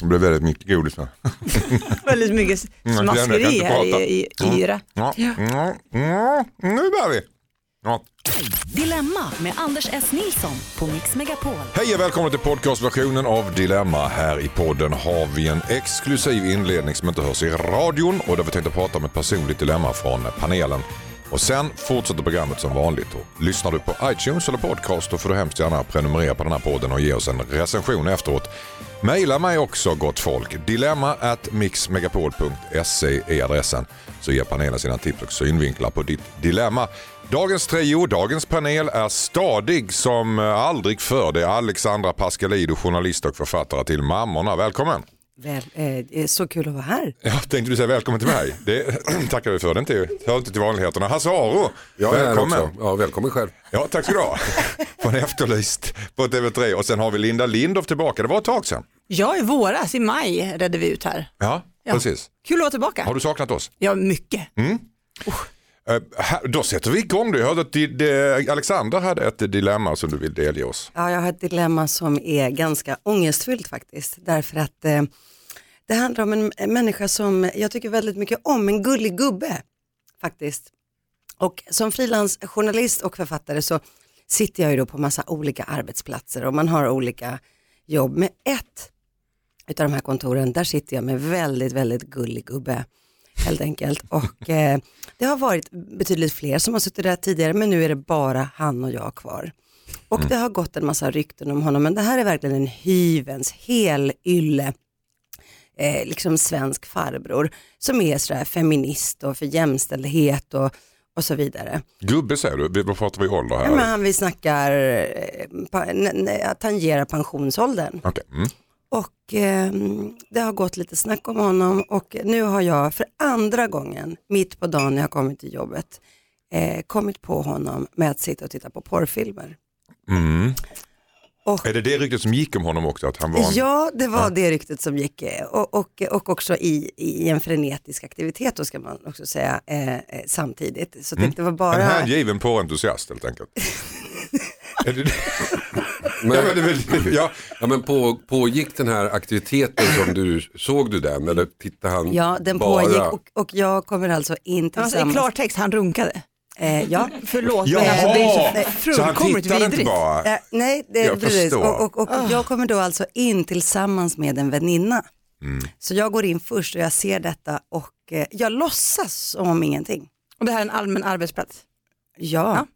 det blev väldigt mycket godis här. Väldigt mycket Mm, smaskeri här i, i yra. Ja. Mm, mm, nu börjar vi. Ja. Dilemma med Anders S. Nilsson på Mix Megapol. Hej och välkommen till podcastversionen av Dilemma. Här i podden har vi en exklusiv inledning som inte hörs i radion och där vi tänkte prata om ett personligt dilemma från panelen. Och sen fortsätter programmet som vanligt. Och lyssnar du på iTunes eller podcast då får du hemskt gärna prenumerera på den här podden och ge oss en recension efteråt. Maila mig också gott folk. Dilemma at mixmegapol.se är adressen. Så ger panelen sina tips och synvinklar på ditt dilemma. Dagens trio, dagens panel är stadig som aldrig förr. Det är Alexandra Pascalido, journalist och författare till Mammorna. Välkommen! Väl, eh, det är så kul att vara här. Ja, tänkte du säga välkommen till mig. Det tackar vi för. Det inte, hör inte till vanligheterna. Hasse Aro, Jag är här välkommen. Ja, välkommen själv. Ja, tack ska du ha. Från Efterlyst på TV3. Och sen har vi Linda Lindorff tillbaka. Det var ett tag sedan. Ja, i våras, i maj, redde vi ut här. Ja, Ja. precis. Kul att vara tillbaka. Har du saknat oss? Ja, mycket. Eh, här- Eh, då sätter vi igång. Du hörde att det, det, Alexander hade ett dilemma som du vill delge oss. Ja, jag har ett dilemma som är ganska ångestfyllt faktiskt. Därför att eh, det handlar om en, en människa som jag tycker väldigt mycket om, en gullig gubbe faktiskt. Och som frilansjournalist och författare så sitter jag ju då på massa olika arbetsplatser och man har olika jobb. Med ett utav de här kontoren, där sitter jag med väldigt, väldigt gullig gubbe helt enkelt. Och eh, det har varit betydligt fler som har suttit där tidigare, men nu är det bara han och jag kvar. Och det har gått en massa rykten om honom, men det här är verkligen en hyvens, helylle, eh, liksom svensk farbror, som är sådär feminist och för jämställdhet och, och så vidare. Gubbe säger du, vad pratar vi ålder här? Ja, men han vi snackar, eh, pa, tangerar pensionsåldern. Okej, mm. Och eh, det har gått lite snack om honom och nu har jag för andra gången, mitt på dagen när jag kommit till jobbet, eh, kommit på honom med att sitta och titta på porrfilmer. Mm. Och, Är det det ryktet som gick om honom också? Att han var en... ja, det var det ryktet som gick eh, och, och, och också i, i en frenetisk aktivitet då ska man också säga eh, eh, samtidigt. Så det var En bara... hängiven porrentusiast helt enkelt. Är det det? Men, Ja, men väl, ja. ja, men på, pågick den här aktiviteten som du, såg du den eller tittade han Ja, den bara? pågick och, och jag kommer alltså in Alltså, I tillsammans. klartext, han runkade. Eh, ja. Förlåt, Jaha! men alltså, det är så Så han tittade inte bara? Eh, nej, det, Jag precis. förstår. Och, och, och jag kommer då alltså in tillsammans med en väninna. Mm. Så jag går in först och jag ser detta och eh, jag låtsas som om ingenting. Och det här är en allmän arbetsplats. Ja,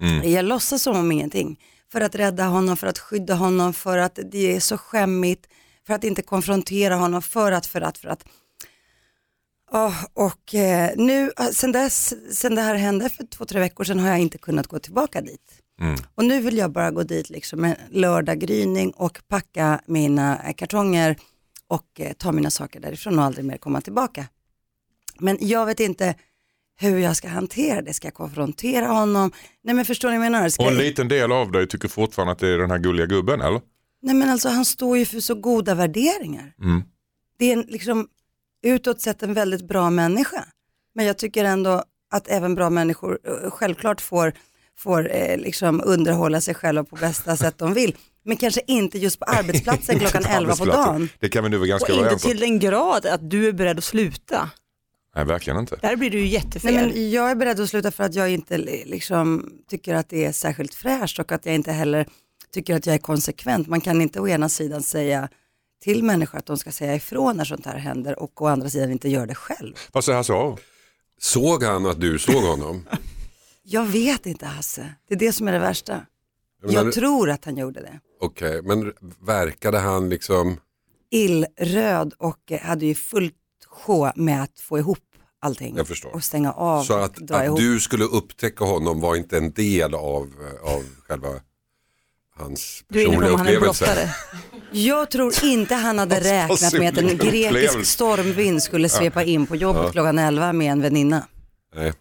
Mm. jag låtsas som om ingenting. För att rädda honom, för att skydda honom, för att det är så skämmigt, för att inte konfrontera honom, för att, för att, för att. Åh, och eh, nu, eh, sen, dess, sen det här hände för två, tre veckor sedan har jag inte kunnat gå tillbaka dit. Mm. Och nu vill jag bara gå dit liksom en lördaggryning och packa mina eh, kartonger och eh, ta mina saker därifrån och aldrig mer komma tillbaka. Men jag vet inte hur jag ska hantera det. Ska jag konfrontera honom? Nej men förstår ni vad jag menar? Ska Och en jag... liten del av dig tycker fortfarande att det är den här gulliga gubben, eller? Nej men alltså han står ju för så goda värderingar. Mm. Det är en, liksom utåt sett en väldigt bra människa. Men jag tycker ändå att även bra människor eh, självklart får, får eh, liksom underhålla sig själva på bästa sätt de vill. Men kanske inte just på arbetsplatsen klockan Inte 11 på dagen. Det kan vi nu vara Och ganska inte överens om. till den grad att du är beredd att sluta. Nej, verkligen inte. Där blir du ju jättefel. Nej, men jag är beredd att sluta för att jag inte li- liksom, tycker att det är särskilt fräscht och att jag inte heller tycker att jag är konsekvent. Man kan inte å ena sidan säga till människor att de ska säga ifrån när sånt här händer och å andra sidan inte göra det själv. Vad säger Hasse? Såg han att du såg honom? Jag vet inte Hasse, det är det som är det värsta. Jag Jag tror att han gjorde det. Okej, men verkade han liksom, Illröd och hade ju fullt sjå med att få ihop allting. Jag förstår. Och stänga av så att, att ihop. du skulle upptäcka honom var inte en del av, av själva hans personliga om han är en upplevelse? Jag tror inte han hade räknat med att en grekisk stormvind skulle svepa in på jobbet klockan 11 med en väninna. Nej.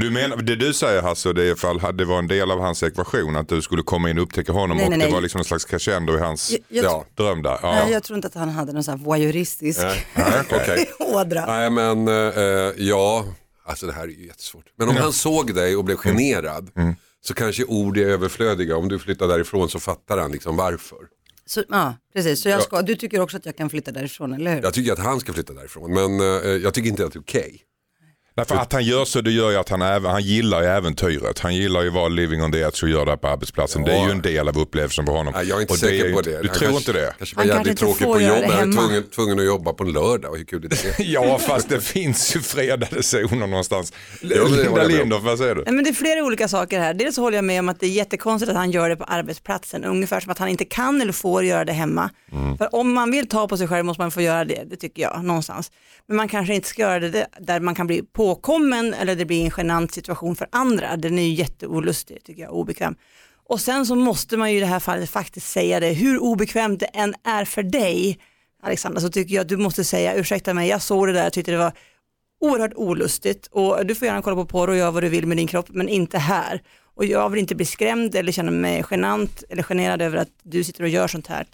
Du menar, det du säger Hasse, det är ifall det var en del av hans ekvation att du skulle komma in och upptäcka honom Nej, och nej, det nej. var liksom en slags crescendo i hans Jag- jag- ja, dröm där. Ja. Nej, jag tror inte att han hade någon sån här voyeuristisk okej. ådra. Nej men eh, ja, alltså det här är ju jättesvårt. Men om han såg dig och blev generad så kanske ord är överflödiga. Om du flyttar därifrån så fattar han liksom varför. Så, ja, precis. Så jag ska, du tycker också att jag kan flytta därifrån, eller hur? Jag tycker att han ska flytta därifrån men eh, jag tycker inte att det är okej. Därför att han gör så, det gör ju att han, även, han gillar ju äventyret. Han gillar ju att vara living on the edge och göra det här på arbetsplatsen. Det är ju en del av upplevelsen för honom. Nej, jag är inte Och det säker är på det. Du Han tror kanske, inte det? kanske var Han kanske jävligt inte tråkig får på göra jobb. det Han är tvungen, tvungen att jobba på en lördag. Hur kul är det? Ja, fast det finns ju fredade zoner någonstans. det Linda. Lindorff, vad säger du? Nej, men det är flera olika saker här. Dels så håller jag med om att det är jättekonstigt att han gör det på arbetsplatsen, ungefär som att han inte kan eller får göra det hemma. För om man vill ta på sig själv måste man få göra det, det tycker jag, någonstans. Men man kanske inte ska göra det där man kan bli påkommen eller det blir en genant situation för andra. Den är ju jätteolustig, tycker jag, obekväm. Och sen så måste man ju i det här fallet faktiskt säga det, hur obekvämt det än är för dig, Alexandra, så tycker jag att du måste säga, ursäkta mig, jag såg det där, jag tyckte det var oerhört olustigt och du får gärna kolla på porr och göra vad du vill med din kropp men inte här. Och jag vill inte bli skrämd eller känna mig genant eller generad över att du sitter och gör sånt här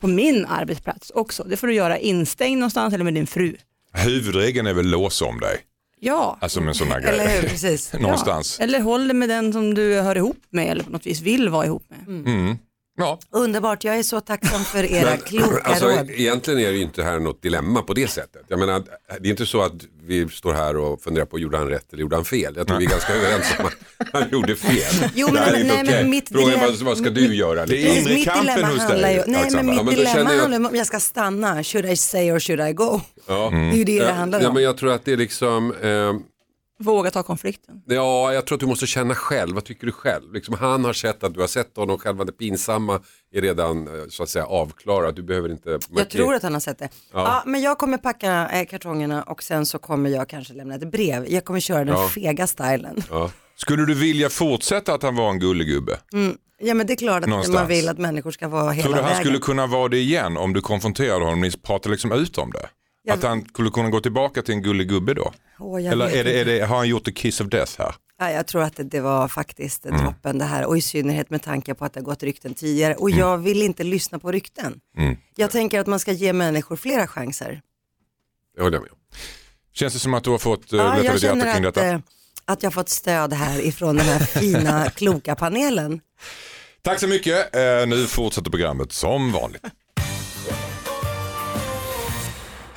på min arbetsplats också. Det får du göra instängd någonstans eller med din fru. Huvudregeln är väl lås om dig. Ja, Alltså med sån här Eller hur, precis. Någonstans. Ja. Eller håll det med den som du hör ihop med eller på något vis vill vara ihop med. Mm. Ja. Underbart, jag är så tacksam för era kloka Alltså, råd. egentligen är det ju inte här något dilemma på det sättet. Jag menar, det är inte så att vi står här och funderar på gjorde han rätt eller gjorde han fel. Jag tror vi är ganska överens om att han gjorde fel. Jo, men- men- nej, men okej. mitt Frågan är dilemma- vad, vad ska du göra? Det är Liksom? inre mitt kampen dilemma hos dig, handlar ju, nej men mitt Ja, men då dilemma känner jag- handlar om jag ska stanna, should I say or should I go? Ja. Det är ju det det handlar Ja, om. men jag tror att det är liksom, eh, Våga ta konflikten. ja jag tror att du måste känna själv, vad tycker du själv? Liksom, han har sett att du har sett honom, själva det pinsamma är redan eh, så att säga avklarat, du behöver inte Jag tror att han har sett det. Ja. men jag kommer packa eh, kartongerna och sen så kommer jag kanske lämna ett brev. Jag kommer köra den Ja. fega stilen. Ja. Skulle du vilja fortsätta att han var en gullegubbe? Ja men det är klart att Någonstans. man vill att människor ska vara hela Tror du han vägen. skulle kunna vara det igen om du konfronterade honom? Ni pratar liksom ut om det. Jag- Att han skulle kunna gå tillbaka till en gullig gubbe då? Jag Eller är det, är det, har han gjort the kiss of death här? Ja, jag tror att det, var faktiskt Mm. droppen det här och i synnerhet med tanke på att det har gått rykten tidigare och Mm. jag vill inte lyssna på rykten. Jag tänker att man ska ge människor flera chanser. Det håller jag med. Känns det som att du har fått uh, Ja, jag känner kring att, detta? eh, att jag fått stöd här ifrån den här fina kloka panelen. Tack så mycket. Eh, nu fortsätter programmet som vanligt.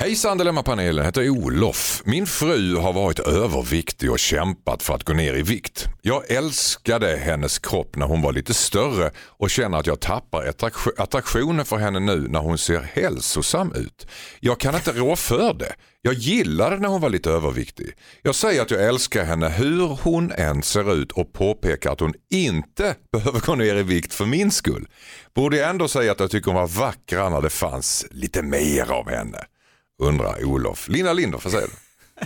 Hejsan Dilemmapanelen, heter Olof. Min fru har varit överviktig och kämpat för att gå ner i vikt. Jag älskade hennes kropp när hon var lite större och känner att jag tappar attraktionen för henne nu när hon ser hälsosam ut. Jag kan inte rå för det. Jag gillade när hon var lite överviktig. Jag säger att jag älskar henne hur hon än ser ut och påpekar att hon inte behöver gå ner i vikt för min skull. Borde jag ändå säga att jag tycker hon var vackra när det fanns lite mer av henne? Undrar Olof. Lina Lindorff, vad säger du?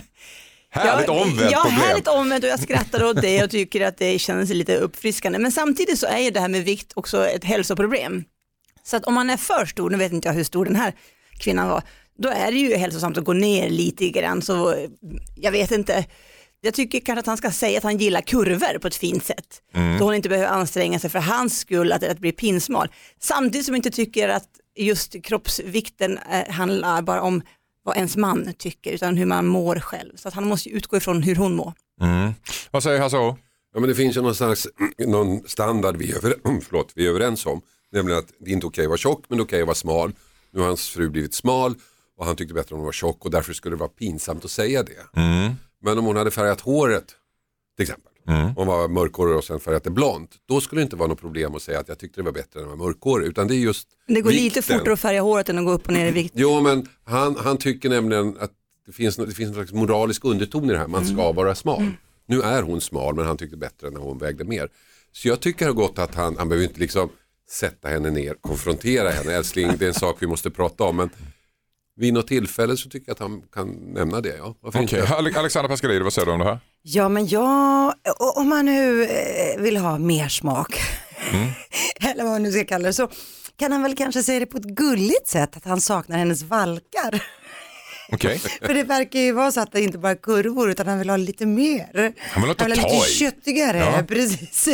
Härligt omvänt ja, problem. härligt omvänt och jag skrattar åt det och tycker att det känns lite uppfriskande. Men samtidigt så är ju det här med vikt också ett hälsoproblem. Så att om man är för stor, nu vet inte jag hur stor den här kvinnan var, då är det ju hälsosamt att gå ner lite grann. Så jag vet inte, jag tycker kanske att han ska säga att han gillar kurvor på ett fint sätt. Så hon inte behöver anstränga sig för hans skull att, att bli pinsmal. Samtidigt som jag inte tycker att just kroppsvikten eh, handlar bara om vad ens man tycker, utan hur man mår själv. Så att han måste ju utgå ifrån hur hon mår. Mm. Vad säger Hasse? Ja, men det finns ju någon, slags, någon standard vi är, över, förlåt, vi är överens om. Nämligen att det är inte okej att vara tjock men det är okej att vara smal. Nu har hans fru blivit smal och han tyckte bättre om att vara tjock och därför skulle det vara pinsamt att säga det. Mm. Men om hon hade färgat håret till exempel. Mm. Hon var mörkhårig och sen färgat det blont. Då skulle det inte vara något problem att säga att jag tyckte det var bättre än att vara mörkhårig. Utan det är just Det går lite vikten. fortare att färga håret än att gå upp och ner i vikt. Jo men han, han tycker nämligen att det finns, det finns en slags moralisk underton i det här. Man ska vara smal. Nu är hon smal men han tyckte bättre när hon vägde mer. Så jag tycker det har gått att han, han behöver inte liksom sätta henne ner, konfrontera henne. Älskling det är en sak vi måste prata om. Men vid något tillfälle så tycker jag att han kan nämna det. Ja, varför Okej, inte? Ale- Alexandra Pascalidou, vad säger du om det här? Ja men jag, om man nu eh, vill ha mer smak, eller vad man nu ska kalla det, så kan han väl kanske säga det på ett gulligt sätt att han saknar hennes valkar. Okej. För det verkar ju vara så att det inte bara är kurvor utan han vill ha lite mer. Han vill ha något att ha lite köttigare, Ja. precis.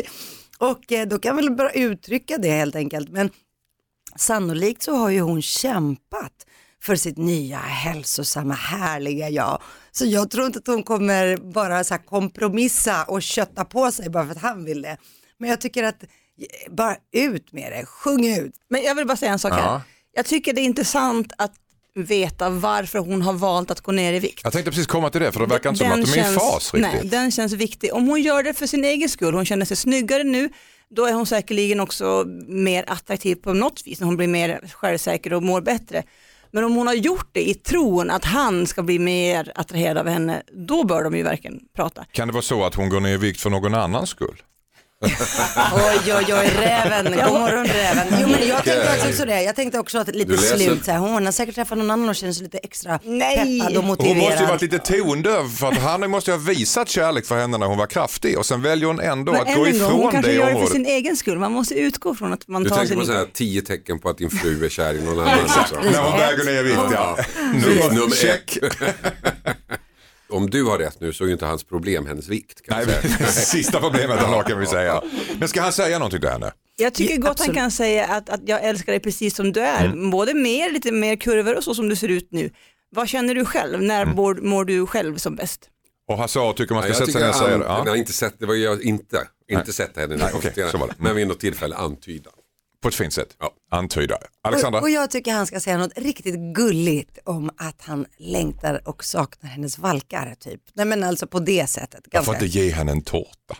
Och eh, då kan väl bara uttrycka det helt enkelt. Men sannolikt så har ju hon kämpat för sitt nya hälsosamma härliga jag. Så jag tror inte att hon kommer bara så här kompromissa och kötta på sig bara för att han vill det. Men jag tycker att bara ut med det, sjung ut. Men jag vill bara säga en sak Ja. här. Jag tycker det är intressant att veta varför hon har valt att gå ner i vikt. Jag tänkte precis komma till det för det verkar inte som Den att de är i känns- fas riktigt. Nej, den känns viktig. Om hon gör det för sin egen skull, hon känner sig snyggare nu, då är hon säkerligen också mer attraktiv på något vis, när hon blir mer självsäker och mår bättre. Men om hon har gjort det i tron att han ska bli mer attraherad av henne, då bör de ju verkligen prata. Kan det vara så att hon går ner i vikt för någon annans skull? Oj, oj, oj, räven. God morgon räven. Jo, men jag tänkte också det. Jag tänkte också att lite Du slut. Så här. Hon har säkert träffat någon annan och känner sig lite extra Nej. peppad och Hon måste ju motiverad. varit lite tondöv för att han måste ju ha visat kärlek för henne när hon var kraftig och sen väljer hon ändå Men att än gå en gång, hon ifrån kanske det gör det för sin egen skull. Man måste utgå från att man Du tar tänker sin... på så här tio tecken på att din fru är kär i någon annan. Liksom. När hon gå ner vikt ja. Nummer, ett. Om du har rätt nu så är ju inte hans problem hennes vikt. Kan Nej, säga. sista problemet han har kan vi säga. Men ska han säga någonting till henne? Jag tycker Ja, gott han absolut. kan säga att, att jag älskar dig precis som du är. Mm. Både mer, lite mer kurvor och så som du ser ut nu. Vad känner du själv? När Mm. mår, mår du själv som bäst? Och Hasse A tycker man ska jag sätta sig ner och säga det. Ja. Nej, inte sett, det var jag inte. Inte sett henne Nej, okej, så var det. Men vid något tillfälle antyda. På ett fint sätt. Ja. Antyda. Alexandra? Och, och jag tycker han ska säga något riktigt gulligt om att han längtar och saknar hennes valkar typ. Nej men alltså på det sättet. Jag får Ganska. inte ge henne en tårta.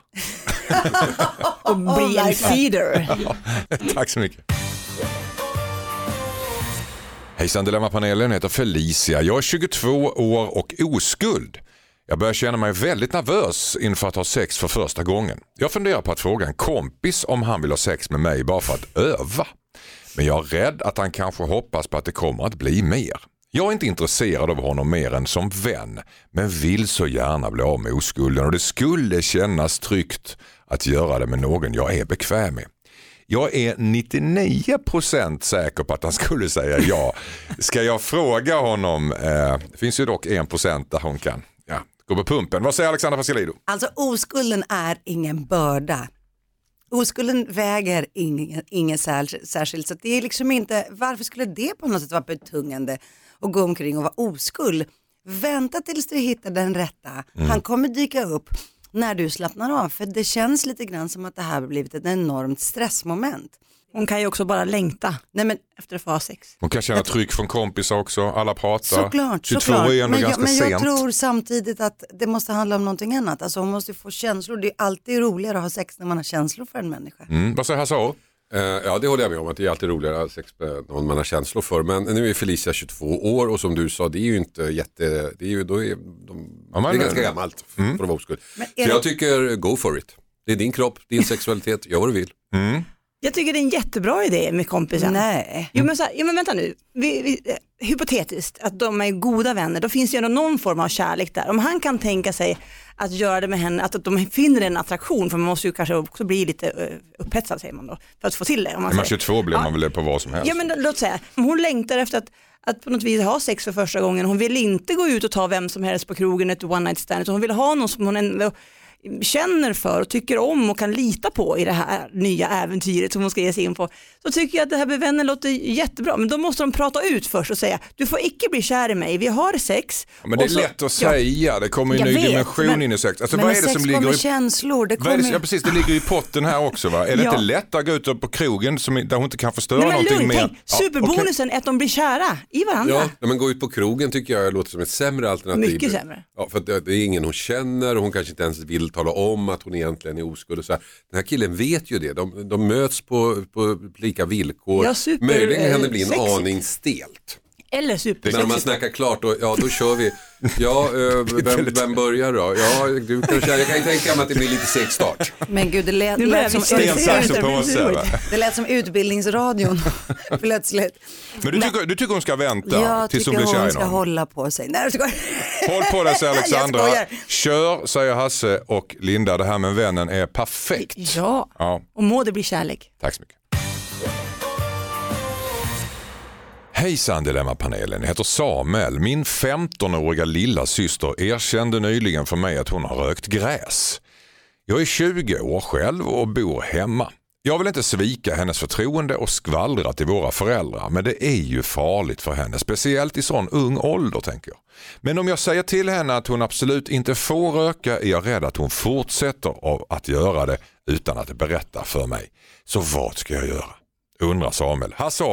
Och bli en feeder. Tack så mycket. Hejsan Dilemmapanelen, jag heter Felicia. Jag är 22 år och oskuld. Jag börjar känna mig väldigt nervös inför att ha sex för första gången. Jag funderar på att fråga en kompis om han vill ha sex med mig bara för att öva. Men jag är rädd att han kanske hoppas på att det kommer att bli mer. Jag är inte intresserad av honom mer än som vän, men vill så gärna bli av med oskulden och det skulle kännas tryggt att göra det med någon jag är bekväm med. Jag är 99% säker på att han skulle säga ja. Ska jag fråga honom, eh, det finns ju dock 1% där hon kan gå på pumpen. Vad säger Alexandra Pascalido? Alltså oskulden är ingen börda. Oskulden väger ingen, ingen sär, särskilt så det är liksom inte, varför skulle det på något sätt vara betungande att gå omkring och vara oskuld? Vänta tills du hittar den rätta, han kommer dyka upp när du slappnar av för det känns lite grann som att det här har blivit ett enormt stressmoment. Hon kan ju också bara längta Nej men efter att få ha sex. Hon kan känna tryck från kompisar också, alla pratar. Såklart, 22 såklart. är ändå Men, jag, ganska men jag sent. tror samtidigt att det måste handla om någonting annat. Alltså hon måste få känslor. Det är alltid roligare att ha sex när man har känslor för en människa. Mm, vad säger Hasse? Eh, ja det håller jag med om att det är alltid roligare att ha sex med någon man har känslor för. Men nu är Felicia 22 år och som du sa det är ju inte jätte, det är ju, då är de, Ja, det är ganska gammalt för att vara oskuld. Men Så är jag det- tycker go for it. Det är din kropp, din sexualitet, gör vad du vill. Jag tycker det är en jättebra idé med kompisen. Nej. Jo men, så här, jo men vänta nu, vi, vi, eh, hypotetiskt att de är goda vänner, då finns det ju ändå någon form av kärlek där. Om han kan tänka sig att göra det med henne, att de finner en attraktion, för man måste ju kanske också bli lite uh, upphetsad säger man då, för att få till det. Om man Är man säger. 22 blir Ja. man väl på vad som helst. Ja men låt säga, om hon längtar efter att, att på något vis ha sex för första gången, hon vill inte gå ut och ta vem som helst på krogen, ett one night stand, utan hon vill ha någon som hon ändå känner för och tycker om och kan lita på i det här nya äventyret som hon ska ge sig in på. Så tycker jag att det här med vänner låter jättebra, men då måste de prata ut först och säga, du får icke bli kär i mig, vi har sex. Ja, Men det är så- lätt att Ja. säga, det kommer en ny vet, dimension men- in i sex. Alltså, Men vad är det sex som ligger kommer i känslor. Det är det, kommer... ja, precis, det ligger i potten här också va? Är det Ja. inte lätt att gå ut på krogen som, där hon inte kan förstöra Nej, men någonting lugn, mer? tänk, superbonusen är att de blir kära i varandra. Ja, man går ut på krogen tycker jag låter som ett sämre alternativ. Mycket sämre. Ja, för det är ingen hon känner och hon kanske inte ens vill tala om att hon egentligen är oskuld. Och så här. Den här killen vet ju det, de, de möts på, på lika villkor. Ja, super, Möjligen kan det bli en sexigt. aning stelt. Eller Men om man snackar klart, då, ja då kör vi. Ja, eh, vem, vem börjar då? Ja, du kanske, jag kan ju tänka mig att det blir lite seg start. Men gud, det lät, lät som, och det det lät som utbildningsradion plötsligt. Men du tycker, du tycker hon ska vänta Jag tills tycker hon blir kär hon i ska någon? hålla på sig. Nej, jag. Håll på dig säger Jag Alexandra. Kör säger Hasse och Linda, det här med vännen är perfekt. Ja, Ja, och må det bli kärlek. tack så mycket. Hejsan Dilemmapanelen, jag heter Samuel. Min 15-åriga lilla syster erkände nyligen för mig att hon har rökt gräs. Jag är 20 år själv och bor hemma. Jag vill inte svika hennes förtroende och skvallra till våra föräldrar men det är ju farligt för henne, speciellt i sån ung ålder tänker jag. Men om jag säger till henne att hon absolut inte får röka är jag rädd att hon fortsätter av att göra det utan att berätta för mig. Så vad ska jag göra? Undrar Samuel. Hasse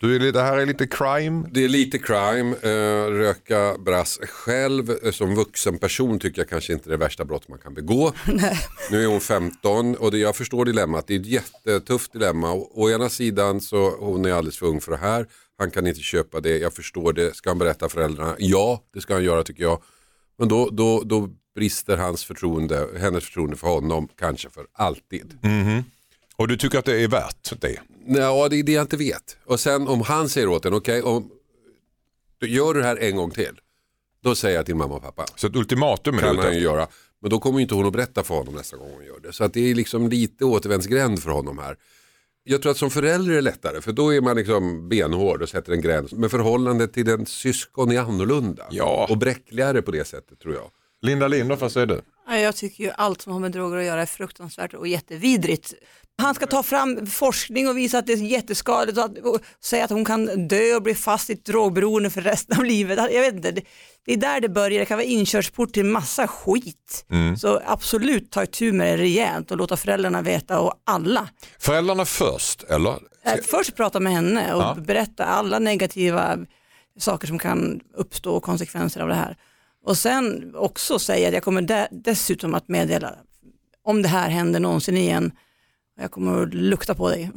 du är, lite- det här är lite crime. Det är lite crime, eh, röka brass själv eh, som vuxen person tycker jag kanske inte är det värsta brott man kan begå. Nu är hon 15 och det, jag förstår dilemmat, det är ett jättetufft dilemma. Å, å ena sidan så hon är alldeles för ung för det här, han kan inte köpa det, jag förstår det, ska han berätta för föräldrarna? Ja, det ska han göra tycker jag. Men då, då, då brister hans förtroende, hennes förtroende för honom kanske för alltid. Och du tycker att det är värt det? Ja, det är det jag inte vet. Och sen om han säger åt en, okej, om du gör du det här en gång till, då säger jag till mamma och pappa. Så ett ultimatum kan han ju göra. Men då kommer ju inte hon att berätta för honom nästa gång hon gör det. Så att det är liksom lite återvändsgränd för honom här. Jag tror att som förälder är det lättare för då är man liksom benhård och sätter en gräns. Men förhållandet till en syskon är annorlunda. Ja. Och bräckligare på det sättet tror jag. Linda Lindorff, vad säger du? Ja, Jag tycker ju allt som har med droger att göra är fruktansvärt och jättevidrigt. Han ska ta fram forskning och visa att det är jätteskadligt och, att, och säga att hon kan dö och bli fast i ett drogberoende för resten av livet. Jag vet inte, det, det är där det börjar, det kan vara inkörsport till massa skit. Så absolut ta itu med det rejält och låta föräldrarna veta och alla. Föräldrarna först, eller? Eh, Först prata med henne och Ja. berätta alla negativa saker som kan uppstå och konsekvenser av det här. Och sen också säga att jag kommer de- dessutom att meddela om det här händer någonsin igen. Jag kommer att lukta på dig.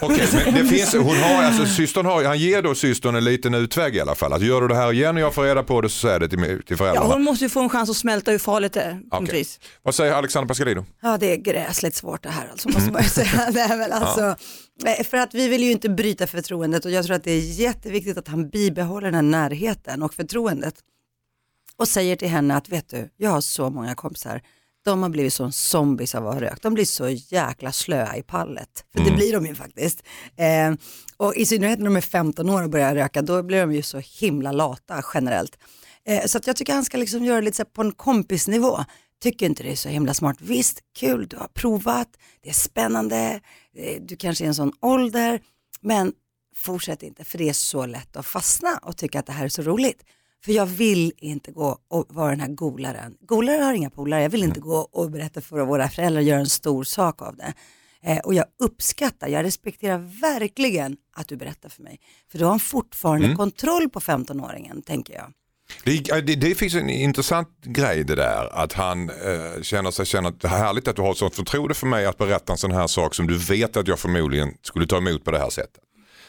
Okej, men det finns, hon har, alltså, systern har, han ger då systern en liten utväg i alla fall. Att gör du det här igen och jag får reda på det så säger det till, till Ja, föräldrarna. hon måste ju få en chans att smälta hur farligt det är. vis. Vad säger Alexander Pascalidou? Ja det är gräsligt svårt det här alltså, måste man ju säga. Nej, men alltså, eh, För att vi vill ju inte bryta förtroendet och jag tror att det är jätteviktigt att han bibehåller den här närheten och förtroendet. Och säger till henne att vet du, jag har så många kompisar, de har blivit som zombies av att ha rökt. De blir så jäkla slöa i pallet. För det blir de ju faktiskt. Eh, och i synnerhet när de är 15 år och börjar röka, då blir de ju så himla lata generellt. Eh, så att jag tycker han ska liksom göra lite så här på en kompisnivå. Tycker inte det är så himla smart. Visst, kul, du har provat, det är spännande, eh, du kanske är i en sån ålder, men fortsätt inte för det är så lätt att fastna och tycka att det här är så roligt. För jag vill inte gå och vara den här golaren. Golare har inga polare, jag vill inte gå och berätta för våra föräldrar och göra en stor sak av det. Eh, och jag uppskattar, jag respekterar verkligen att du berättar för mig. För då har fortfarande kontroll på 15-åringen, tänker jag. Det, det, det finns en intressant grej det där att han eh, känner sig känner att det är härligt att du har ett sånt förtroende för mig att berätta en sån här sak som du vet att jag förmodligen skulle ta emot på det här sättet.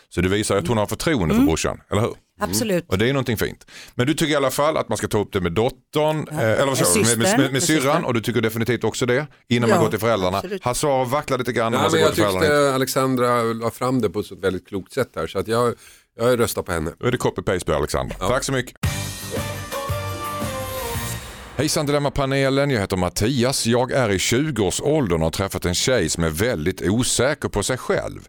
Så det visar att hon har förtroende för brorsan, eller hur? Absolut. Och det är någonting fint. Men du tycker i alla fall att man ska ta upp det med dottern, eh, eller vad du, med, med, med, med syrran och du tycker definitivt också det innan man Ja, går till föräldrarna. Hassar vacklar lite grann man ska men jag tyckte Alexandra la fram det på ett väldigt klokt sätt här så att jag, jag röstar på henne. Då är det copy-paste på Alexander. Tack så mycket. Hejsan Dilemma-panelen, jag heter Mattias. Jag är i 20-årsåldern och har träffat en tjej som är väldigt osäker på sig själv.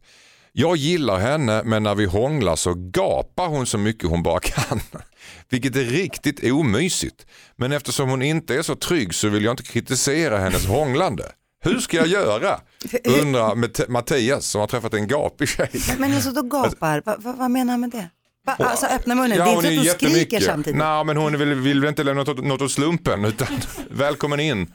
Jag gillar henne men när vi hånglar så gapar hon så mycket hon bara kan. Vilket är riktigt omysigt. Men eftersom hon inte är så trygg så vill jag inte kritisera hennes hånglande. Hur ska jag göra? Undrar Matt- Mattias som har träffat en gapig tjej. Men alltså då gapar, va, va, vad menar han med det? Va, alltså öppna munnen, det är inte så att hon skriker samtidigt. Nej men hon vill, vill väl inte lämna något, något åt slumpen utan välkommen in.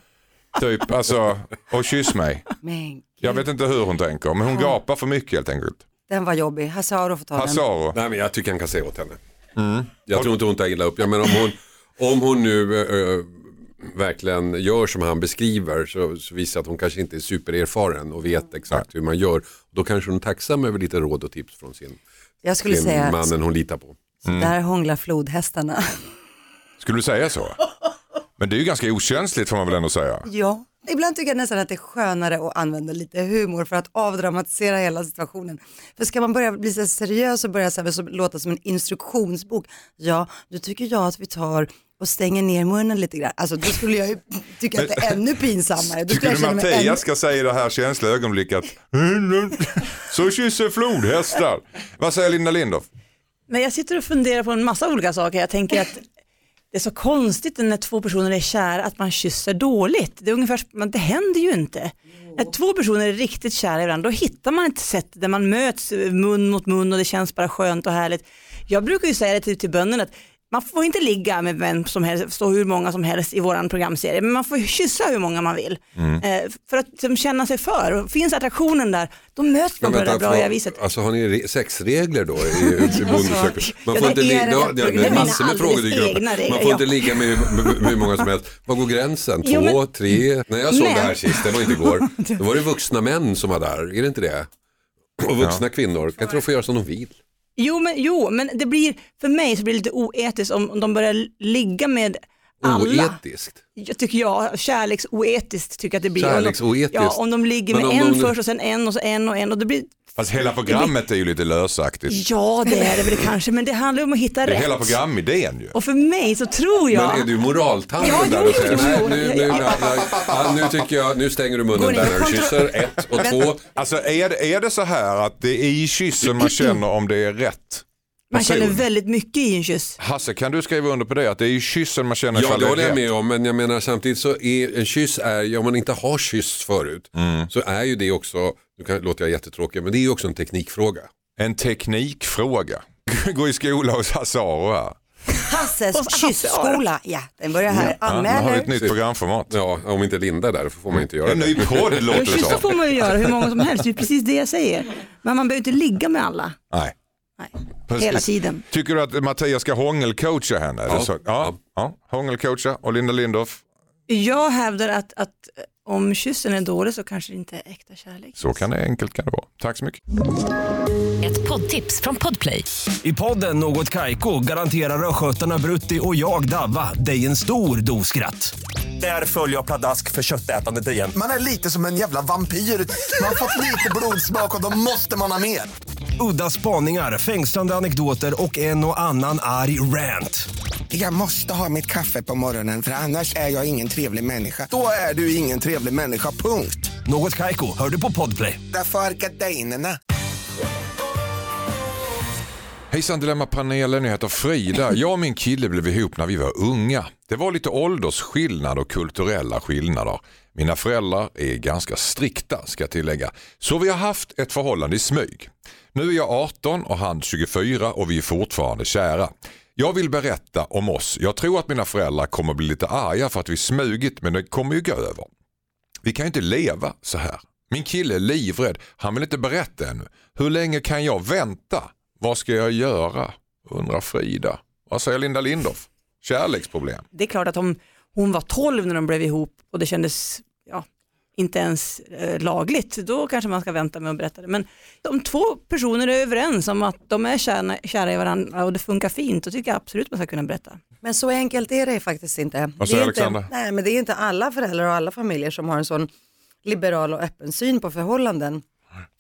Typ, alltså, och kyss mig. Men Jag vet inte hur hon tänker men hon gapar för mycket helt enkelt. den var jobbig. Hasse Aro får ta den. Hassaro. Nej men jag tycker han kan säga åt henne. Mm. Jag tror inte hon tar illa upp. Ja, men om hon, om hon nu eh, verkligen gör som han beskriver så, så visar att hon kanske inte är supererfaren och vet exakt hur man gör. Då kanske hon är tacksam över lite råd och tips från sin, Jag skulle sin säga mannen hon litar på. Mm. där hånglar flodhästarna. Skulle du säga så? Men det är ju ganska okänsligt får man väl ändå säga. ja, ibland tycker jag nästan att det är skönare att använda lite humor för att avdramatisera hela situationen. För ska man börja bli så seriös och börja så här, så låta som en instruktionsbok, ja, då tycker jag att vi tar och stänger ner munnen lite grann. Alltså då skulle jag ju tycka att det är ännu pinsammare. Då Tycker du mig ännu... Mattias ska säga i det här känsliga ögonblicket så kysser flodhästar. Vad säger Linda Lindorff? Men jag sitter och funderar på en massa olika saker. Jag tänker att det är så konstigt när två personer är kära att man kysser dåligt. Det är ungefär, men det händer ju inte. När två personer är riktigt kära i varandra, då hittar man ett sätt där man möts mun mot mun och det känns bara skönt och härligt. Jag brukar ju säga det till, till bönderna att man får inte ligga med vem som helst, stå hur många som helst i våran programserie, men man får kyssa hur många man vill. Eh, för att liksom, känna sig för. Och Finns attraktionen där, då möts man på det där bra får- viset. alltså har ni re- sexregler då i, i? Man Ja, får inte ligga, ja, massor med frågor dyker upp. Man får ja. inte ligga med hur, många som helst. Var går gränsen? Två, Jo, men- tre? När jag såg Men- det här sist, det var inte igår, då var det vuxna män som var där, är det inte det? Och vuxna kvinnor, kan inte de få göra som de vill? Jo men, jo, men det blir, för mig så blir det lite oetiskt om, om de börjar ligga med alla. Oetiskt. Jag tycker jag, kärleksoetiskt tycker jag att det blir. Om de- Kärleksoetiskt. Ja, om de ligger med en de- först och sen en och så en och en och det blir Fast hela programmet är ju lite lösaktigt. Ja det är det väl kanske men det handlar om att hitta Det är rätt. hela programidén ju. Och för mig så tror jag Men är du moraltanten Ja, där och säger nej nu, nu, ja, nu tycker jag, nu stänger du munnen där med när du kysser, ett och två. Alltså är det, är det så här att det är i kyssen man känner om det är rätt man känner väldigt mycket i en kyss. Hasse, kan du skriva under på det? Att det är i kyssen man känner Ja, det håller jag med om, men jag menar samtidigt så är en kyss, är, om man inte har kysst förut, Mm. så är ju det också, nu kan, låter jag jättetråkig, men det är ju också en teknikfråga. En teknikfråga. Gå i skola hos Hasse Aro här. Hasses kysskola, ja den börjar här. Ja, nu har ett nytt programformat. Ja, om inte Linda är där får man inte göra En det. ny podd låter det Kyssa som. får man ju göra hur många som helst, det är precis det jag säger. Men man behöver inte ligga med alla. Nej. Nej. Precis. Hela tiden. Tycker du att Mattias ska hångelcoacha henne? Ja. Ja. ja. Hångelcoacha och Linda Lindorff. Jag hävdar att, att om kyssen är dålig så kanske det inte är äkta kärlek. Så kan det enkelt kan det vara. Tack så mycket. Ett poddtips från Podplay. I podden Något Kaiko garanterar östgötarna Brutti och jag, Davva, dig en stor dos skratt. Där följer jag pladask för köttätandet igen. Man är lite som en jävla vampyr. Man har fått lite blodsmak och då måste man ha mer. Udda spaningar, fängslande anekdoter och en och annan arg rant. Jag måste ha mitt kaffe på morgonen för annars är jag ingen trevlig människa. Då är du ingen trevlig människa, punkt. Något Kaiko, hör du på Podplay. Därför är gardinerna. Hejsan Dilemma-panelen, jag heter Frida. Jag och min kille blev ihop när vi var unga. Det var lite åldersskillnad och kulturella skillnader. Mina föräldrar är ganska strikta ska jag tillägga. Så vi har haft ett förhållande i smyg. Nu är jag 18 och han 24 och vi är fortfarande kära. Jag vill berätta om oss. Jag tror att mina föräldrar kommer bli lite arga för att vi smugit men det kommer ju gå över. Vi kan ju inte leva så här. Min kille är livrädd. Han vill inte berätta ännu. Hur länge kan jag vänta? Vad ska jag göra? Undrar Frida. Vad säger Linda Lindorff? Kärleksproblem. Det är klart att om hon var 12 när de blev ihop och det kändes inte ens eh, lagligt, då kanske man ska vänta med att berätta det. Men om två personer är överens om att de är kära, kära i varandra och det funkar fint, då tycker jag absolut man ska kunna berätta. Men så enkelt är det faktiskt inte. Vad säger Alexandra? nej, men det är inte alla föräldrar och alla familjer som har en sån liberal och öppen syn på förhållanden.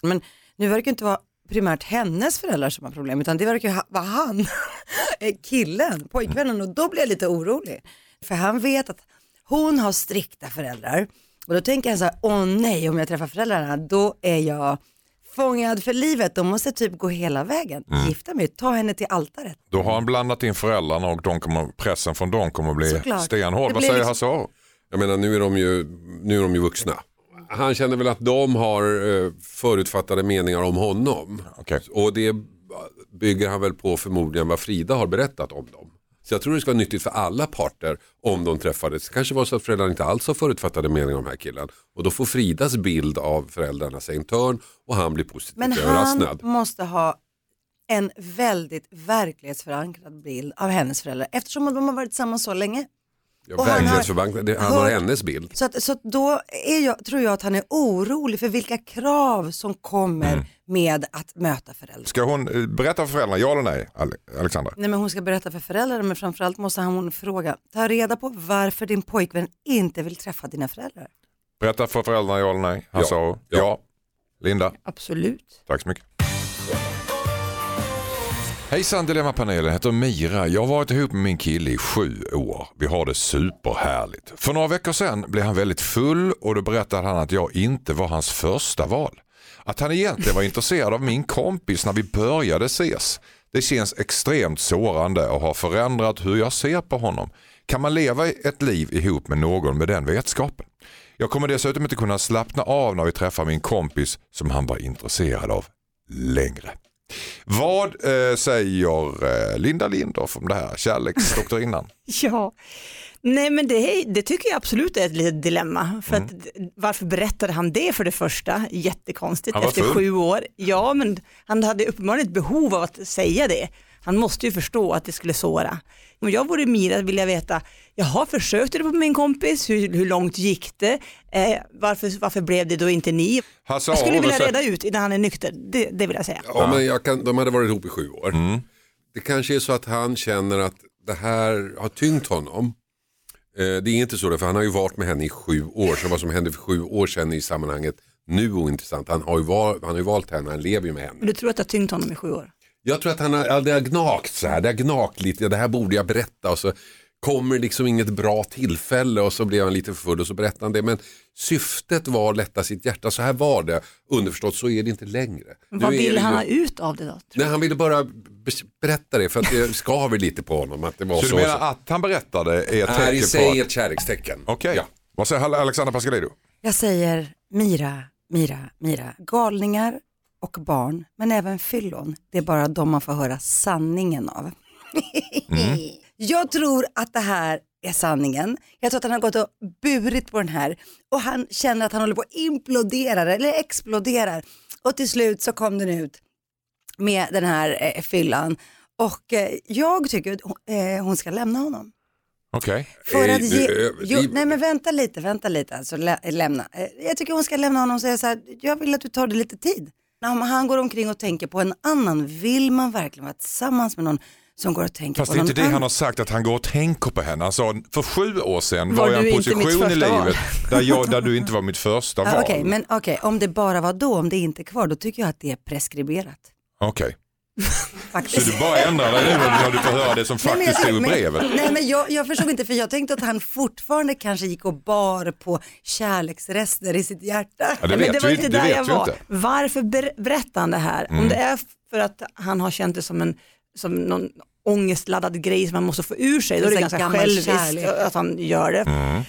Men nu verkar det inte vara primärt hennes föräldrar som har problem utan det verkar vara han, eh, killen, pojkvännen och då blir jag lite orolig. För han vet att hon har strikta föräldrar och då tänker han så här, åh nej om jag träffar föräldrarna då är jag fångad för livet, de måste typ gå hela vägen, Mm. gifta mig, ta henne till altaret. Då har han blandat in föräldrarna och de kommer, pressen från dem kommer att bli Såklart. stenhård. Det Vad säger liksom- Hasse Aro? Jag menar nu är de ju, nu är de ju vuxna. Han känner väl att de har eh, förutfattade meningar om honom. Okej. Och det bygger han väl på förmodligen vad Frida har berättat om dem. Så jag tror det ska vara nyttigt för alla parter om de träffades. Det kanske var så att föräldrarna inte alls har förutfattade meningar om den här killen. Och då får Fridas bild av föräldrarna sig en törn och han blir positivt Men han överraskad. måste ha en väldigt verklighetsförankrad bild av hennes föräldrar eftersom de har varit tillsammans så länge. Ja, och han han har hennes bild. Så, att, så att då är jag, tror jag att han är orolig för vilka krav som kommer Mm. med att möta föräldrar. Ska hon eh, berätta för föräldrarna, ja eller nej, Ale- Alexandra? Nej men hon ska berätta för föräldrarna men framförallt måste hon fråga, ta reda på varför din pojkvän inte vill träffa dina föräldrar. Berätta för föräldrarna, ja eller nej? Hasse Ja. Aro? Ja. ja. Linda? Absolut. Tack så mycket. Hejsan Dilemmapanelen, jag heter Mira. Jag har varit ihop med min kille i sju år. Vi har det superhärligt. För några veckor sedan blev han väldigt full och då berättade han att jag inte var hans första val. Att han egentligen var intresserad av min kompis när vi började ses. Det känns extremt sårande och har förändrat hur jag ser på honom. Kan man leva ett liv ihop med någon med den vetskapen? Jag kommer dessutom inte kunna slappna av när vi träffar min kompis som han var intresserad av längre. Vad eh, säger eh, Linda Lindorff om det här, kärleksdoktorinnan? Ja, nej men det, det tycker jag absolut är ett litet dilemma. För att, varför berättade han det för det första? Jättekonstigt efter full. sju år. Ja, men han hade uppenbarligen ett behov av att säga det. Han måste ju förstå att det skulle såra. Om jag vore Mira vill jag veta, jaha, försökte du på min kompis? Hur, hur långt gick det? Eh, varför, varför blev det då inte ni? Hasse Jag skulle vilja reda ut innan han är nykter, det, det vill jag säga. Ja, men jag kan, de hade varit ihop i sju år. Det kanske är så att han känner att det här har tyngt honom. Eh, det är inte så, för han har ju varit med henne i sju år. Så vad som hände för sju år sedan i sammanhanget nu är ointressant. Han har ju, val, han har ju valt henne, han lever ju med henne. Men du tror att det har tyngt honom i sju år? Jag tror att han har, ja, det har gnagt så här, det har gnagt lite, ja, det här borde jag berätta och så kommer liksom inget bra tillfälle och så blev han lite för full och så berättade han det. Men syftet var att lätta sitt hjärta, så här var det. Underförstått så är det inte längre. Vad vill han ha ut av det då? Nej, han ville bara be- berätta det för att det skaver lite på honom att det var Så så. du menar att han berättade är ett är i tecken sig på att... ett kärlekstecken. Okej, Ja. vad säger Alexandra Pascalidou? Jag säger Mira, Mira, Mira. Galningar och barn, men även fyllon. Det är bara de man får höra sanningen av. Jag tror att det här är sanningen. Jag tror att han har gått och burit på den här och han känner att han håller på att implodera eller exploderar. Och till slut så kom den ut med den här eh, fyllan. Och eh, jag tycker att hon, eh, hon ska lämna honom. Okej. För att ge, jo, i- nej men vänta lite, vänta lite, alltså lä, lämna. Eh, Jag tycker hon ska lämna honom och säga så här, jag vill att du tar dig lite tid. Om han går omkring och tänker på en annan, vill man verkligen vara tillsammans med någon som går och tänker Fast på det är någon inte det annan? han har sagt att han går och tänker på henne. Han sa för sju år sedan Var var, jag i en position i livet där, jag, där du inte var mitt första val. Okej, men okej, om det bara var då, om det inte är kvar, då tycker jag att det är preskriberat. Okej. Så Faktiskt. du bara ändrar dig nu när du får höra det som men faktiskt stod i men- brevet? Nej men jag, jag förstod inte för jag tänkte att han fortfarande kanske gick och bar på kärleksrester i sitt hjärta. Ja, det Men vet det var vi, inte det där vet jag var. inte. Mm. Varför ber- berättar han det här? Om det är för att han har känt det som en som någon ångestladdad grej som man måste få ur sig, då är det ganska själviskt kärlek. att han gör det. Mm.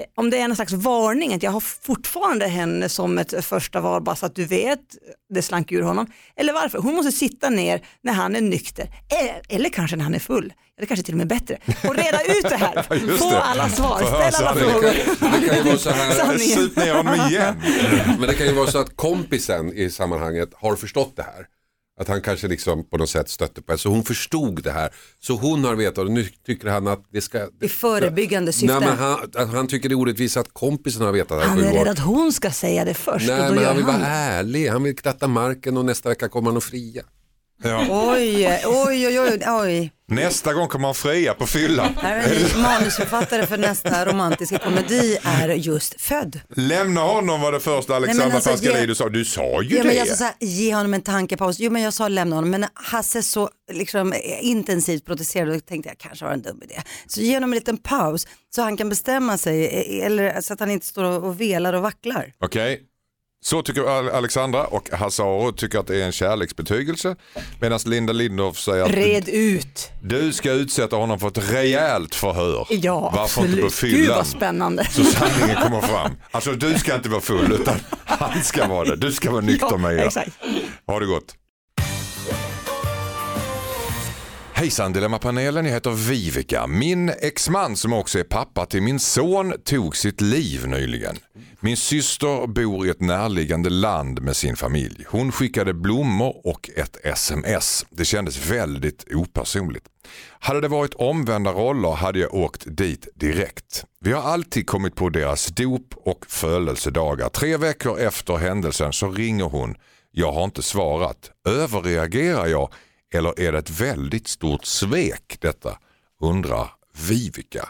Eh, om det är en slags varning, att jag har fortfarande henne som ett första val, bara så att du vet, det slank ur honom. Eller varför? Hon måste sitta ner när han är nykter, Eh, eller kanske när han är full. Eller kanske till och med bättre. Och reda ut det här, få det. alla svar, ställ alla frågor. Det kan ju vara så här. Sup ner honom igen. men det kan ju vara så att kompisen i sammanhanget har förstått det här. Att han kanske liksom på något sätt stötte på det. Så hon förstod det här. Så hon har vetat och nu tycker han att det ska... I förebyggande syfte. Nej, men han, han tycker det är orättvist att kompisen har vetat det här Han är rädd att hon ska säga det först och Nej då men gör han vill han vara det. ärlig, han vill kratta marken och nästa vecka kommer han att fria. Ja. Oj, oj, oj, oj, oj. Nästa gång kommer han fria på fyllan. Manusförfattare för nästa romantiska komedi är just född. Lämna honom var det första Alexandra Nej, alltså, Pascalidou sa. Du sa ju Ja, det. men jag sa så här, ge honom en tankepaus. Jo men jag sa lämna honom, men Hasse så liksom, intensivt protesterade och tänkte jag kanske var en dum idé. Så ge honom en liten paus så han kan bestämma sig, eller så att han inte står och och velar och vacklar. Okej, så tycker Al- Alexandra och Hasse Aro tycker att det är en kärleksbetygelse. Medan Linda Lindorff säger att Red ut. du ska utsätta honom för ett rejält förhör. Ja, Varför inte på absolut. Gud fyllan? vad spännande. Så sanningen kommer fram. Alltså du ska inte vara full utan han ska vara det. Du ska vara nykter med er. exakt. Ha det gott. Hejsan Dilemmapanelen, jag heter Vivica. Min exman som också är pappa till min son tog sitt liv nyligen. Min syster bor i ett närliggande land med sin familj. Hon skickade blommor och ett sms. Det kändes väldigt opersonligt. Hade det varit omvända roller hade jag åkt dit direkt. Vi har alltid kommit på deras dop och födelsedagar. Tre veckor efter händelsen så ringer hon. Jag har inte svarat. Överreagerar jag eller är det ett väldigt stort svek detta? Undrar Vivica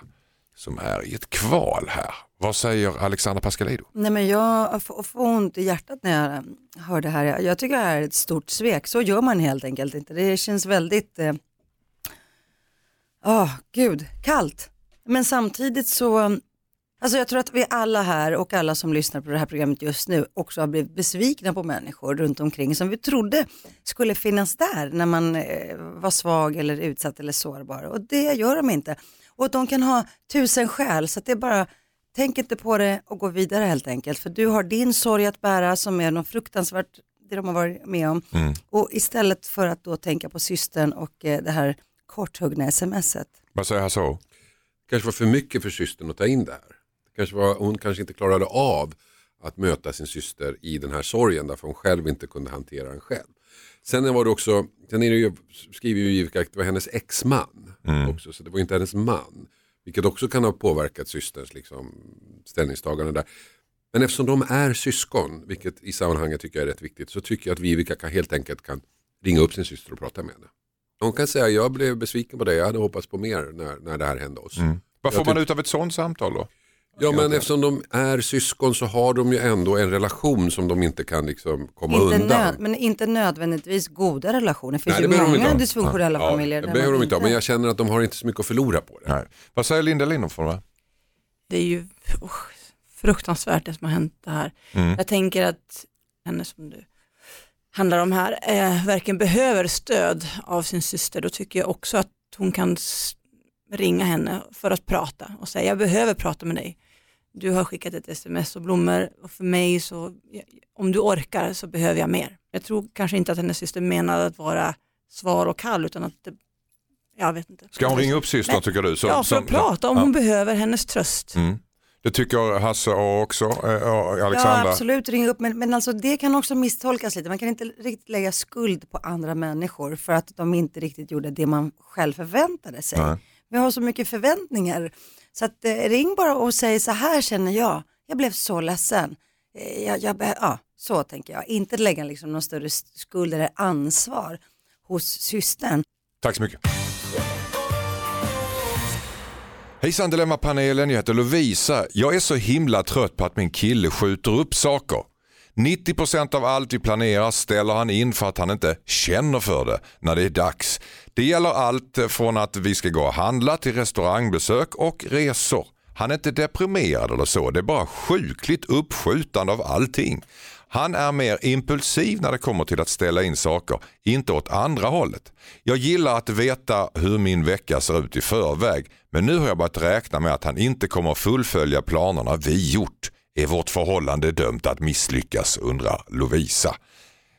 som är i ett kval här. Vad säger Alexandra Pascalidou? Nej men jag får får ont i hjärtat när jag eh, hör det här. Jag- tycker det här är ett stort svek. Så gör man helt enkelt inte. Det känns väldigt, ja gud, kallt. Men samtidigt så, Alltså jag tror att vi alla här och alla som lyssnar på det här programmet just nu också har blivit besvikna på människor runt omkring som vi trodde skulle finnas där när man eh, var svag eller utsatt eller sårbar och det gör de inte. Och de kan ha tusen skäl så det är bara, tänk inte på det och gå vidare helt enkelt för du har din sorg att bära som är något fruktansvärt det de har varit med om Mm. och istället för att då tänka på systern och eh, det här korthuggna smset. Vad säger Hasse O? kanske var för mycket för systern att ta in det här. Kanske var, hon kanske inte klarade av att möta sin syster i den här sorgen därför hon själv inte kunde hantera den själv. Sen var det också, sen är det ju, skriver ju Vivica att det var hennes exman också så det var inte hennes man. Vilket också kan ha påverkat systerns liksom, ställningstagande där. Men eftersom de är syskon, vilket i sammanhanget tycker jag är rätt viktigt, så tycker jag att Vivica kan, helt enkelt kan ringa upp sin syster och prata med henne. Hon kan säga, jag blev besviken på dig, jag hade hoppats på mer när, när det här hände oss. Vad Jag får man ut av ett sånt samtal då? Ja men eftersom de är syskon så har de ju ändå en relation som de inte kan liksom komma Inte undan. nöd, men inte nödvändigtvis goda relationer. Det finns Nej, ju det de inte många dysfunktionella Ja, familjer. det där behöver de inte ha, men jag känner att de har inte så mycket att förlora på det. Nej. Vad säger Linda Lindholm? Det är ju usch, fruktansvärt det som har hänt det här. Mm. Jag tänker att henne som du handlar om här eh, verkligen behöver stöd av sin syster. Då tycker jag också att hon kan ringa henne för att prata och säga jag behöver prata med dig. Du har skickat ett sms och blommor och för mig så, om du orkar så behöver jag mer. Jag tror kanske inte att hennes syster menade att vara sval och kall utan att det, jag vet inte. Ska hon ringa upp systern Nej. tycker du? Så- ja, för som- att prata om ja. hon behöver hennes tröst. Mm. Det tycker Hasse A också, eh, och Alexandra. Ja absolut, ring upp. Men, men alltså, det kan också misstolkas lite. Man kan inte riktigt lägga skuld på andra människor för att de inte riktigt gjorde det man själv förväntade sig. Nej. Vi har så mycket förväntningar. Så att, eh, ring bara och säg så här känner jag. Jag blev så ledsen. Eh, jag, jag, ja, så tänker jag. Inte lägga liksom någon större skuld eller ansvar hos systern. Tack så mycket. Hejsan Dilemmapanelen, jag heter Lovisa. Jag är så himla trött på att min kille skjuter upp saker. 90% av allt vi planerar ställer han in för att han inte känner för det när det är dags. Det gäller allt från att vi ska gå och handla till restaurangbesök och resor. Han är inte deprimerad eller så, det är bara sjukligt uppskjutande av allting. Han är mer impulsiv när det kommer till att ställa in saker, inte åt andra hållet. Jag gillar att veta hur min vecka ser ut i förväg, men nu har jag börjat räkna med att han inte kommer fullfölja planerna vi gjort. Är vårt förhållande dömt att misslyckas, undrar Lovisa.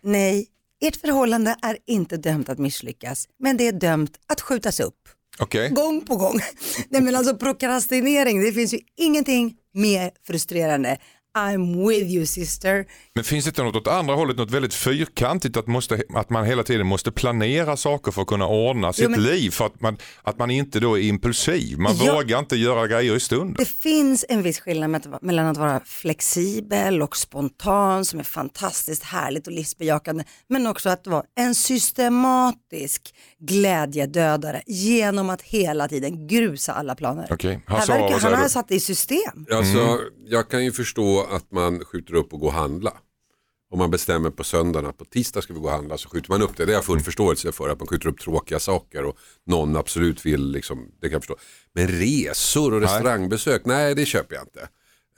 Nej, ert förhållande är inte dömt att misslyckas, men det är dömt att skjutas upp. Okej? Gång på gång. Nej men alltså prokrastinering, det finns ju ingenting mer frustrerande. I'm with you sister. Men finns det inte något åt andra hållet, något väldigt fyrkantigt att, måste, att man hela tiden måste planera saker för att kunna ordna sitt men- liv för att man, att man inte då är impulsiv. Man Ja. vågar inte göra grejer i stunden. Det finns en viss skillnad med att vara- mellan att vara flexibel och spontan som är fantastiskt härligt och livsbejakande men också att vara en systematisk glädjedödare genom att hela tiden grusa alla planer. Här Hasse, verkar, han har satt det i system. Alltså, Jag kan ju förstå att man skjuter upp och går och handla. Om man bestämmer på söndagen att på tisdag ska vi gå och handla så skjuter man upp det. Det har jag full förståelse för att man skjuter upp tråkiga saker och någon absolut vill, liksom, det kan jag förstå. Men resor och restaurangbesök, nej det köper jag inte.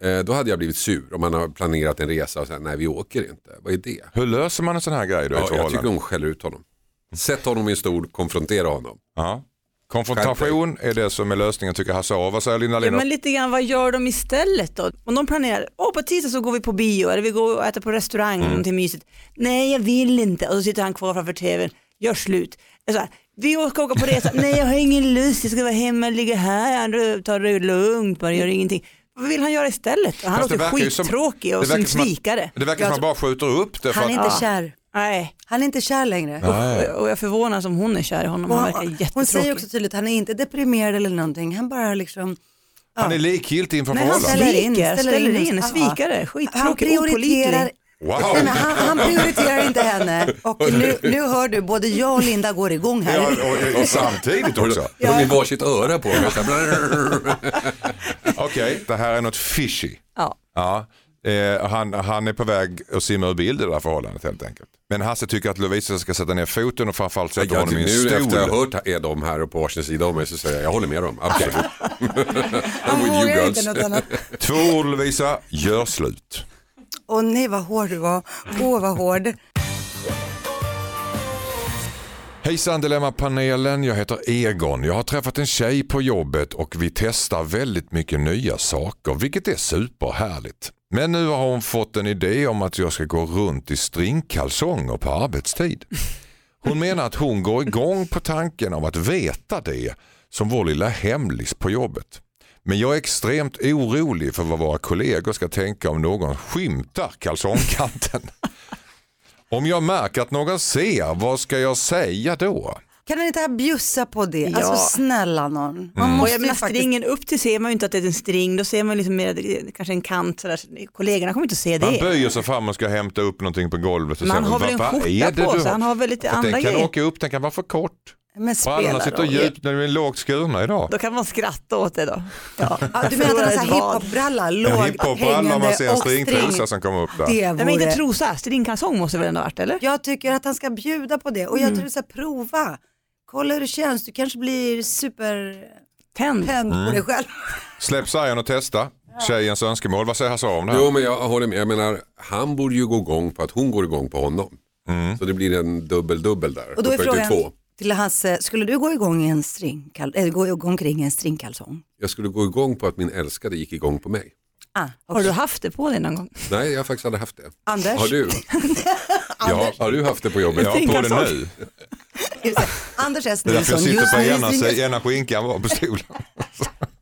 Eh, då hade jag blivit sur om man har planerat en resa och säger nej vi åker inte. Vad är det? Hur löser man en sån här grej då Ja, jag tycker hon skäller ut honom. Sätt honom i en stol, konfrontera honom. Ja. Konfrontation är det som är lösningen tycker Hasse. Vad säger Linda Ja, Lindholm? men lite grann, vad gör de istället då? Om de planerar, åh på tisdag så går vi på bio eller vi går och äter på restaurang, Mm. någonting mysigt. Nej jag vill inte och så sitter han kvar framför tvn, gör slut. Här, vi ska åka på resa, nej jag har ingen lust, jag ska vara hemma, ligga här, ta det lugnt, bara gör ingenting. Vad vill han göra istället? Han Fast det låter skittråkig och det som verkar en som att- svikare. Det verkar som att man bara skjuter upp det. För Han är att, inte kär. Nej, Han är inte kär längre. Nej. och jag förvånas om hon är kär i honom, Och han verkar hon, jättetråkig. hon säger också tydligt att han är inte deprimerad eller någonting. Han bara liksom Han är likgiltig inför Nej, han förhållandet. ställer in, ställer ställer in. in, Ja. svikare, han skittråkig, prioriterar, opålitlig. Wow. Nej, han, han prioriterar inte henne och nu, nu hör du, både jag och Linda går igång här. Ja, och, och samtidigt också. Då har ni varsitt öra på mig. Okej, det här är något fishy. Ja. Ja. Eh, han, han är på väg att simma ur bild i det här förhållandet helt enkelt. Men Hasse tycker att Lovisa ska sätta ner foten och framförallt sätta Jag, honom i en nu efter jag har stol. hört er de här på varsin sida om mig så säger jag, jag håller med dem, absolut. Han I'm with you vågar girls. inte något annat. Två ord Lovisa, gör slut. Åh nej vad hård du var. Åh vad hård. Hejsan Dilemma-panelen, jag heter Egon. Jag har träffat en tjej på jobbet och vi testar väldigt mycket nya saker, vilket är superhärligt. Men nu har hon fått en idé om att jag ska gå runt i stringkalsonger på arbetstid. Hon menar att hon går igång på tanken av att veta det som vår lilla hemlis på jobbet. Men jag är extremt orolig för vad våra kollegor ska tänka om någon skymtar kalsongkanten. Om jag märker att någon ser, vad ska jag säga då? Kan han inte bjussa på det? Ja. Alltså snälla någon. Man Mm. Och måste jag menar, faktiskt... stringen upp till ser man ju inte att det är en string, då ser man liksom mer, kanske en kant sådär. så Kollegorna kommer inte att se Man det. böjer sig fram och ska hämta upp någonting på golvet. Och säger, har väl en "Vad- vad skjorta det på sig? har?" Han har väl lite För andra Den kan grejer. åka upp, den kan vara för kort. Men spelar sitter djupt när de är lågt skurna idag. Då kan man skratta åt det då. Ja. Ja, du menar att här hiphop-bralla, låg hiphop-bralla man hängande ser en och stringtrosa string. som kommer upp där. Det Nej men inte vore... trosa, stringkalsong måste väl ändå ha varit eller? Jag tycker att han ska bjuda på det och Mm. jag tror så här, prova. Kolla hur det känns, du kanske blir supertänd Tänd. på dig själv. Släpp sargen och testa. Tjejens önskemål. Vad säger Hasse om det här? Jo men jag håller med, jag menar han borde ju gå igång på att hon går igång på honom. Så det blir en dubbel-dubbel där. Och då är frågan två. till Hasse, skulle du gå igång i en stringkal- äh, gå igång kring en stringkalsong? Jag skulle gå igång på att min älskade gick igång på mig. Ah, Har du haft det på dig någon gång? Nej, jag har faktiskt aldrig haft det. Anders? Har du? ja, har du haft det på jobbet? Jag har på det nu. Just. Anders S. Det är därför jag Nilsson, sitter just på nu ena, ena skinkan var på stolen.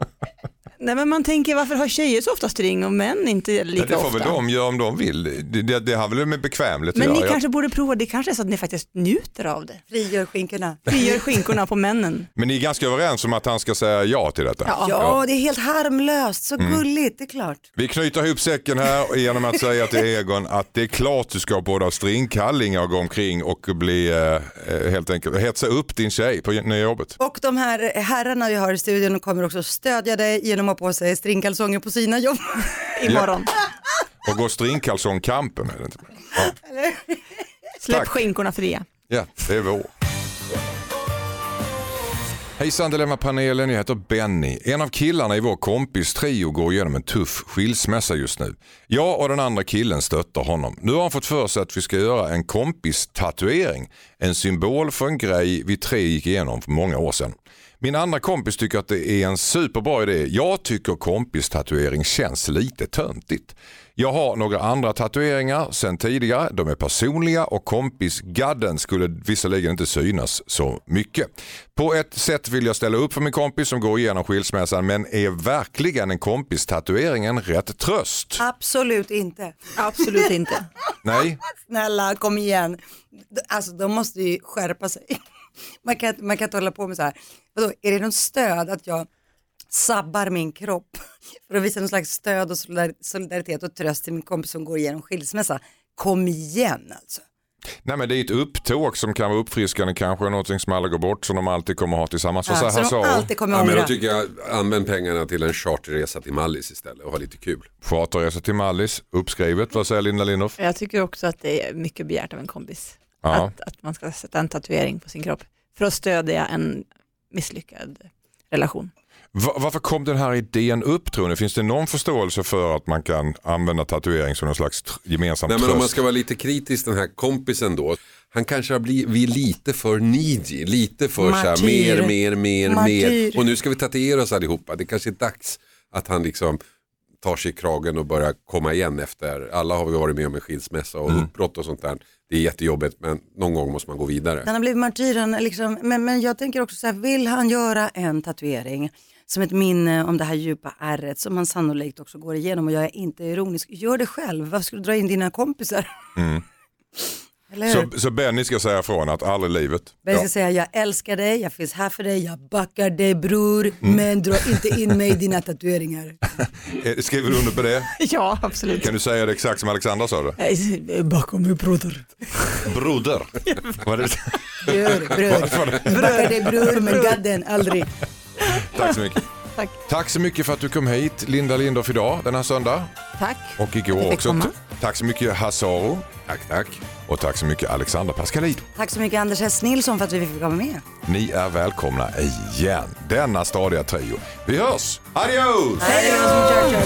Nej men man tänker varför har tjejer så ofta string och män inte lika Det får ofta? väl de göra om de vill. Det, det, det har väl med bekvämlighet Men att ni göra. kanske borde prova, det kanske är så att ni faktiskt njuter av det. Frigör skinkorna. Frigör skinkorna på männen. Men ni är ganska överens om att han ska säga ja till detta? Ja, det är helt harmlöst, så Mm. gulligt, det är klart. Vi knyter ihop säcken här genom att säga till Egon att det är klart du ska både stringkallingar och gå omkring och bli eh, eh, helt enkelt hetsa upp din tjej på nya jobbet. Och de här herrarna vi har i studion kommer också stödja dig genom ha på sig stringkalsonger på sina jobb. Imorgon. Och gå stringkalsongkampen. är det inte? Ja. Släpp Tack. skinkorna fria. ja, det är vår. Hejsan Dilemma-panelen, jag heter Benny. En av killarna i vår kompis trio går igenom en tuff skilsmässa just nu. Jag och den andra killen stöttar honom. Nu har han fått för sig att vi ska göra en kompis-tatuering. En symbol för en grej vi tre gick igenom för många år sedan. Min andra kompis tycker att det är en superbra idé. Jag tycker kompis-tatuering känns lite töntigt. Jag har några andra tatueringar sen tidigare. De är personliga och kompisgadden skulle visserligen inte synas så mycket. På ett sätt vill jag ställa upp för min kompis som går igenom skilsmässan men är verkligen en kompis-tatuering en rätt tröst? Absolut inte. Absolut inte. Nej, Snälla, kom igen. Alltså de måste ju skärpa sig. Man kan, man kan inte hålla på med så här. Vadå, är det någon stöd att jag sabbar min kropp för att visa någon slags stöd och solidar- solidaritet och tröst till min kompis som går igenom skilsmässa? Kom igen alltså. Nej men det är ett upptåg som kan vara uppfriskande kanske, någonting som alla går bort som de alltid kommer ha tillsammans. Ja, säger så de Hasse? alltid kommer Ja, men då tycker jag använd pengarna till en charterresa till Mallis istället och ha lite kul. Charterresa till Mallis, uppskrivet. Vad säger Linda Lindorff? Jag tycker också att det är mycket begärt av en kompis. Ja. Att, att man ska sätta en tatuering på sin kropp för att stödja en misslyckad relation. Va- varför kom den här idén upp tror ni? Finns det någon förståelse för att man kan använda tatuering som någon slags gemensam Nej, men tröst? om man ska vara lite kritisk den här kompisen då. Han kanske har blivit lite för needy, lite för så här, mer, mer, mer, Martyr. mer. Och nu ska vi tatuera oss allihopa. Det kanske är dags att han liksom tar sig i kragen och börjar komma igen efter. Alla har vi varit med om en skilsmässa och Mm. uppbrott och sånt där. Det är jättejobbigt men någon gång måste man gå vidare. Han har blivit martyren, liksom, men, men jag tänker också så här, vill han göra en tatuering som ett minne om det här djupa ärret som han sannolikt också går igenom och jag är inte ironisk, gör det själv, varför skulle du dra in dina kompisar? Hur? så, så Benny ska säga ifrån att aldrig i livet. Men jag Ja. ska säga jag älskar dig, jag finns här för dig, jag backar dig bror, Mm. men dra inte in mig i dina tatueringar. Eh, Skriver du under på det? Ja, absolut. Kan du säga det exakt som Alexandra sa det? Bakom mig broder. Broder. Var det? Bror, bror. Backar dig bror, men gadden aldrig. Tack så mycket. Tack. Tack så mycket för att du kom hit Linda Lindorff idag denna söndag Tack. och igår också. komma. Tack så mycket Hasaro. Tack, tack. Och tack så mycket Alexander Pascalid. Tack så mycket Anders S. Nilsson för att vi fick vara med. Ni är välkomna igen. Denna stadiga trio. Vi hörs! Adios! Hej då!